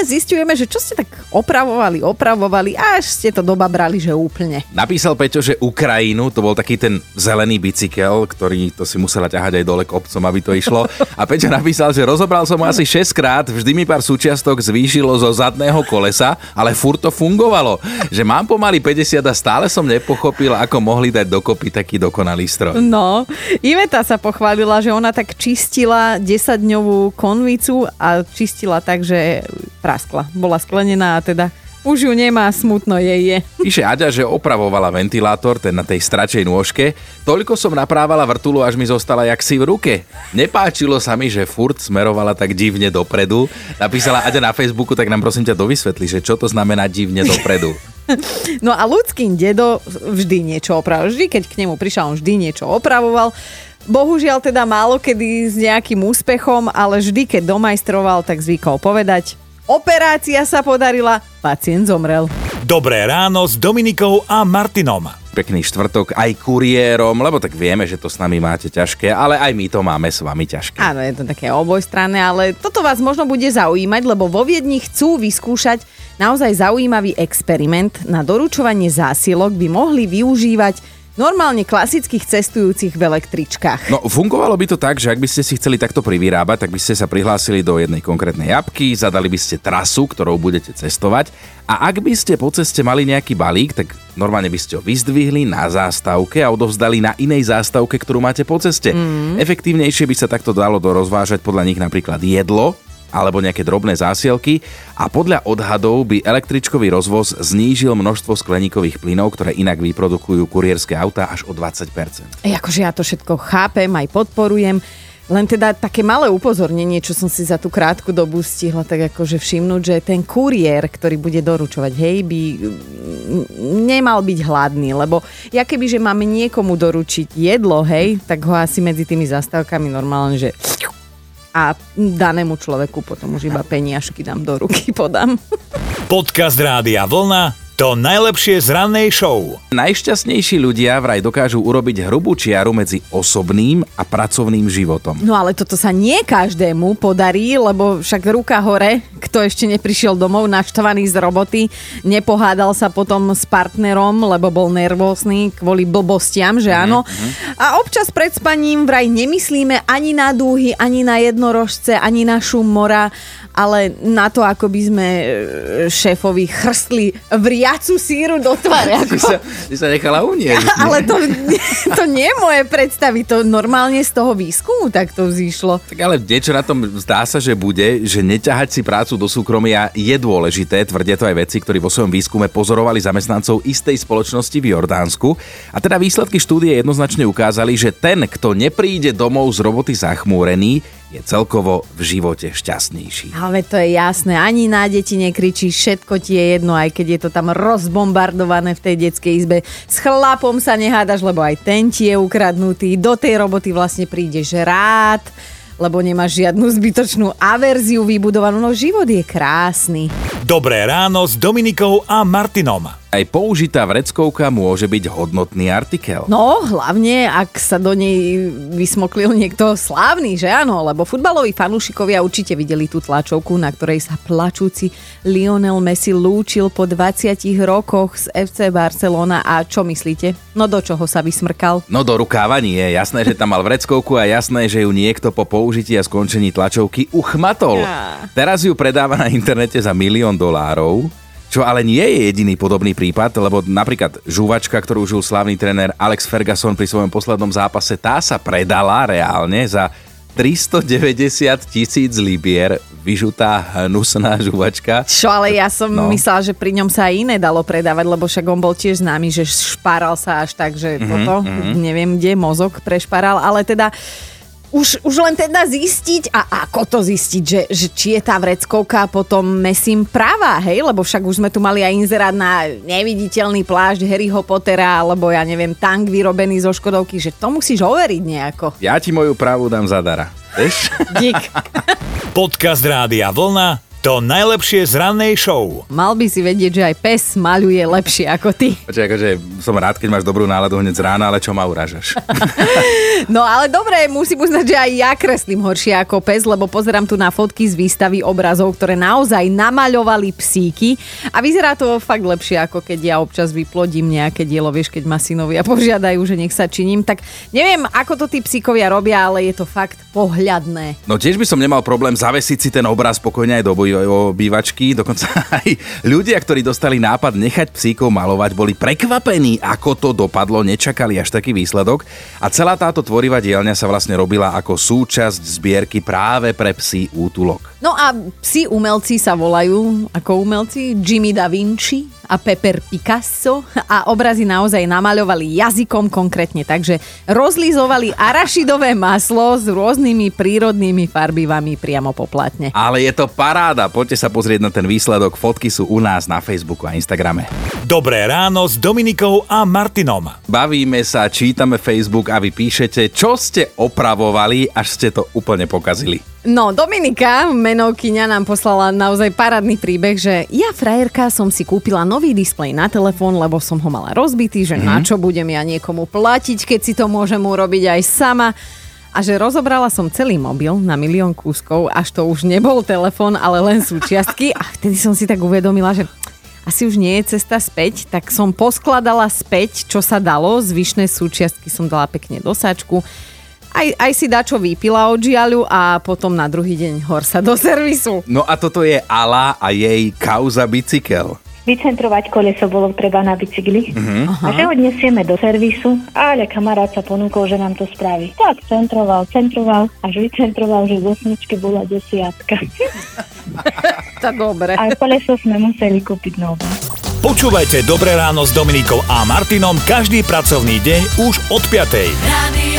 Dnes zistujeme, že čo ste tak opravovali, opravovali a až ste to doba brali, že úplne. Napísal Peťo, že Ukrajinu, to bol taký ten zelený bicykel, ktorý to si musela ťahať aj dole kopcom, aby to išlo. A Peťo napísal, že rozobral som ho asi 6 krát, vždy mi pár súčiastok zvýšilo zo zadného kolesa, ale furt to fungovalo. Že mám pomaly 50 a stále som nepochopil, ako mohli dať dokopy taký dokonalý stroj. No, Iveta sa pochválila, že ona tak čistila 10-dňovú konvicu a čistila tak, že praskla. Bola sklenená a teda už ju nemá, smutno jej je. Píše Aďa, že opravovala ventilátor, ten na tej stračej nôžke. Toľko som naprávala vrtulu, až mi zostala jak si v ruke. Nepáčilo sa mi, že furt smerovala tak divne dopredu. Napísala Aďa na Facebooku, tak nám prosím ťa dovysvetli, že čo to znamená divne dopredu. No a ľudským dedo vždy niečo opravoval. Vždy, keď k nemu prišiel, on vždy niečo opravoval. Bohužiaľ teda málo kedy s nejakým úspechom, ale vždy, keď domajstroval, tak zvykol povedať Operácia sa podarila, pacient zomrel. Dobré ráno s Dominikou a Martinom. Pekný štvrtok aj kuriérom, lebo tak vieme, že to s nami máte ťažké, ale aj my to máme s vami ťažké. Áno, je to také obojstranné, ale toto vás možno bude zaujímať, lebo vo Viedni chcú vyskúšať naozaj zaujímavý experiment. Na doručovanie zásilok by mohli využívať normálne klasických cestujúcich v električkách. No, fungovalo by to tak, že ak by ste si chceli takto privyrábať, tak by ste sa prihlásili do jednej konkrétnej apky, zadali by ste trasu, ktorou budete cestovať a ak by ste po ceste mali nejaký balík, tak normálne by ste ho vyzdvihli na zástavke a odovzdali na inej zástavke, ktorú máte po ceste. Mm. Efektívnejšie by sa takto dalo do rozvážať podľa nich napríklad jedlo, alebo nejaké drobné zásielky a podľa odhadov by električkový rozvoz znížil množstvo skleníkových plynov, ktoré inak vyprodukujú kurierské autá až o 20%. Ej, akože ja to všetko chápem, aj podporujem. Len teda také malé upozornenie, čo som si za tú krátku dobu stihla tak akože všimnúť, že ten kuriér, ktorý bude doručovať, hej, by nemal byť hladný, lebo ja keby, že máme niekomu doručiť jedlo, hej, tak ho asi medzi tými zastávkami normálne, že a danému človeku potom už iba peniažky dám do ruky, podám. Podcast Rádia Vlna to najlepšie z rannej show. Najšťastnejší ľudia vraj dokážu urobiť hrubú čiaru medzi osobným a pracovným životom. No ale toto sa nie každému podarí, lebo však ruka hore, kto ešte neprišiel domov naštvaný z roboty, nepohádal sa potom s partnerom, lebo bol nervózny kvôli blbostiam, že áno. Mm-hmm. A občas pred spaním vraj nemyslíme ani na dúhy, ani na jednorožce, ani na šum mora ale na to, ako by sme e, šéfovi chrstli vriacu síru do tváre. Ako... Ty, sa, ty sa nechala unieť. ale to, to nie je moje predstavy, to normálne z toho výskumu tak to vzýšlo. Tak ale niečo na tom zdá sa, že bude, že neťahať si prácu do súkromia je dôležité, tvrdia to aj veci, ktorí vo svojom výskume pozorovali zamestnancov istej spoločnosti v Jordánsku. A teda výsledky štúdie jednoznačne ukázali, že ten, kto nepríde domov z roboty zachmúrený, je celkovo v živote šťastnejší. Ale to je jasné, ani na deti nekričí, všetko ti je jedno, aj keď je to tam rozbombardované v tej detskej izbe. S chlapom sa nehádaš, lebo aj ten ti je ukradnutý, do tej roboty vlastne prídeš rád lebo nemáš žiadnu zbytočnú averziu vybudovanú, no život je krásny. Dobré ráno s Dominikou a Martinom. Aj použitá vreckovka môže byť hodnotný artikel. No, hlavne, ak sa do nej vysmoklil niekto slávny, že áno, lebo futbaloví fanúšikovia určite videli tú tlačovku, na ktorej sa plačúci Lionel Messi lúčil po 20 rokoch z FC Barcelona a čo myslíte? No do čoho sa vysmrkal? No do rukáva nie, jasné, že tam mal vreckovku a jasné, že ju niekto po použití a skončení tlačovky uchmatol. Ja. Teraz ju predáva na internete za milión dolárov čo ale nie je jediný podobný prípad, lebo napríklad žúvačka, ktorú žil slávny tréner Alex Ferguson pri svojom poslednom zápase, tá sa predala reálne za 390 tisíc libier vyžutá hnusná žuvačka. Čo, ale ja som no. myslela, že pri ňom sa aj iné dalo predávať, lebo však on bol tiež známy, že šparal sa až tak, že mm-hmm, toto, mm-hmm. neviem kde, mozog prešparal, ale teda už, už len teda zistiť a ako to zistiť, že, že či je tá vreckovka potom mesím práva, hej? Lebo však už sme tu mali aj inzerát na neviditeľný plášť Harryho Pottera, alebo ja neviem, tank vyrobený zo Škodovky, že to musíš overiť nejako. Ja ti moju právu dám zadara. Vieš? Dík. Podcast Rádia Vlna To najlepšie z rannej show. Mal by si vedieť, že aj pes maľuje lepšie ako ty. Počkaj, akože som rád, keď máš dobrú náladu hneď z rána, ale čo ma uražaš? No ale dobre, musím uznať, že aj ja kreslím horšie ako pes, lebo pozerám tu na fotky z výstavy obrazov, ktoré naozaj namaľovali psíky a vyzerá to fakt lepšie, ako keď ja občas vyplodím nejaké dielo, vieš, keď ma synovia požiadajú, že nech sa činím. Tak neviem, ako to tí psíkovia robia, ale je to fakt pohľadné. No tiež by som nemal problém zavesiť si ten obraz spokojne aj do obývačky. Dokonca aj ľudia, ktorí dostali nápad nechať psíkov malovať, boli prekvapení, ako to dopadlo, nečakali až taký výsledok. A celá táto tvorivá dielňa sa vlastne robila ako súčasť zbierky práve pre psí útulok. No a psi umelci sa volajú ako umelci Jimmy Da Vinci a Pepper Picasso a obrazy naozaj namaľovali jazykom konkrétne, takže rozlizovali arašidové maslo s rôznymi prírodnými farbivami priamo po platne. Ale je to paráda, poďte sa pozrieť na ten výsledok, fotky sú u nás na Facebooku a Instagrame. Dobré ráno s Dominikou a Martinom. Bavíme sa, čítame Facebook a vy píšete, čo ste opravovali, až ste to úplne pokazili. No, Dominika, menovkyňa, nám poslala naozaj parádny príbeh, že ja, frajerka, som si kúpila nový displej na telefón, lebo som ho mala rozbitý, že mm-hmm. na čo budem ja niekomu platiť, keď si to môžem urobiť aj sama. A že rozobrala som celý mobil na milión kúskov, až to už nebol telefón, ale len súčiastky. A vtedy som si tak uvedomila, že asi už nie je cesta späť, tak som poskladala späť, čo sa dalo. Zvyšné súčiastky som dala pekne do sáčku aj, aj si dačo vypila od žiaľu a potom na druhý deň hor sa do servisu. No a toto je Ala a jej kauza bicykel. Vycentrovať koleso bolo treba na bicykli uh-huh. a že ho odnesieme do servisu, ale kamarát sa ponúkol, že nám to spraví. Tak centroval, centroval, až vycentroval, že z osmičky bola desiatka. tak dobre. A koleso sme museli kúpiť nové. Počúvajte Dobré ráno s Dominikou a Martinom každý pracovný deň už od 5. Radio.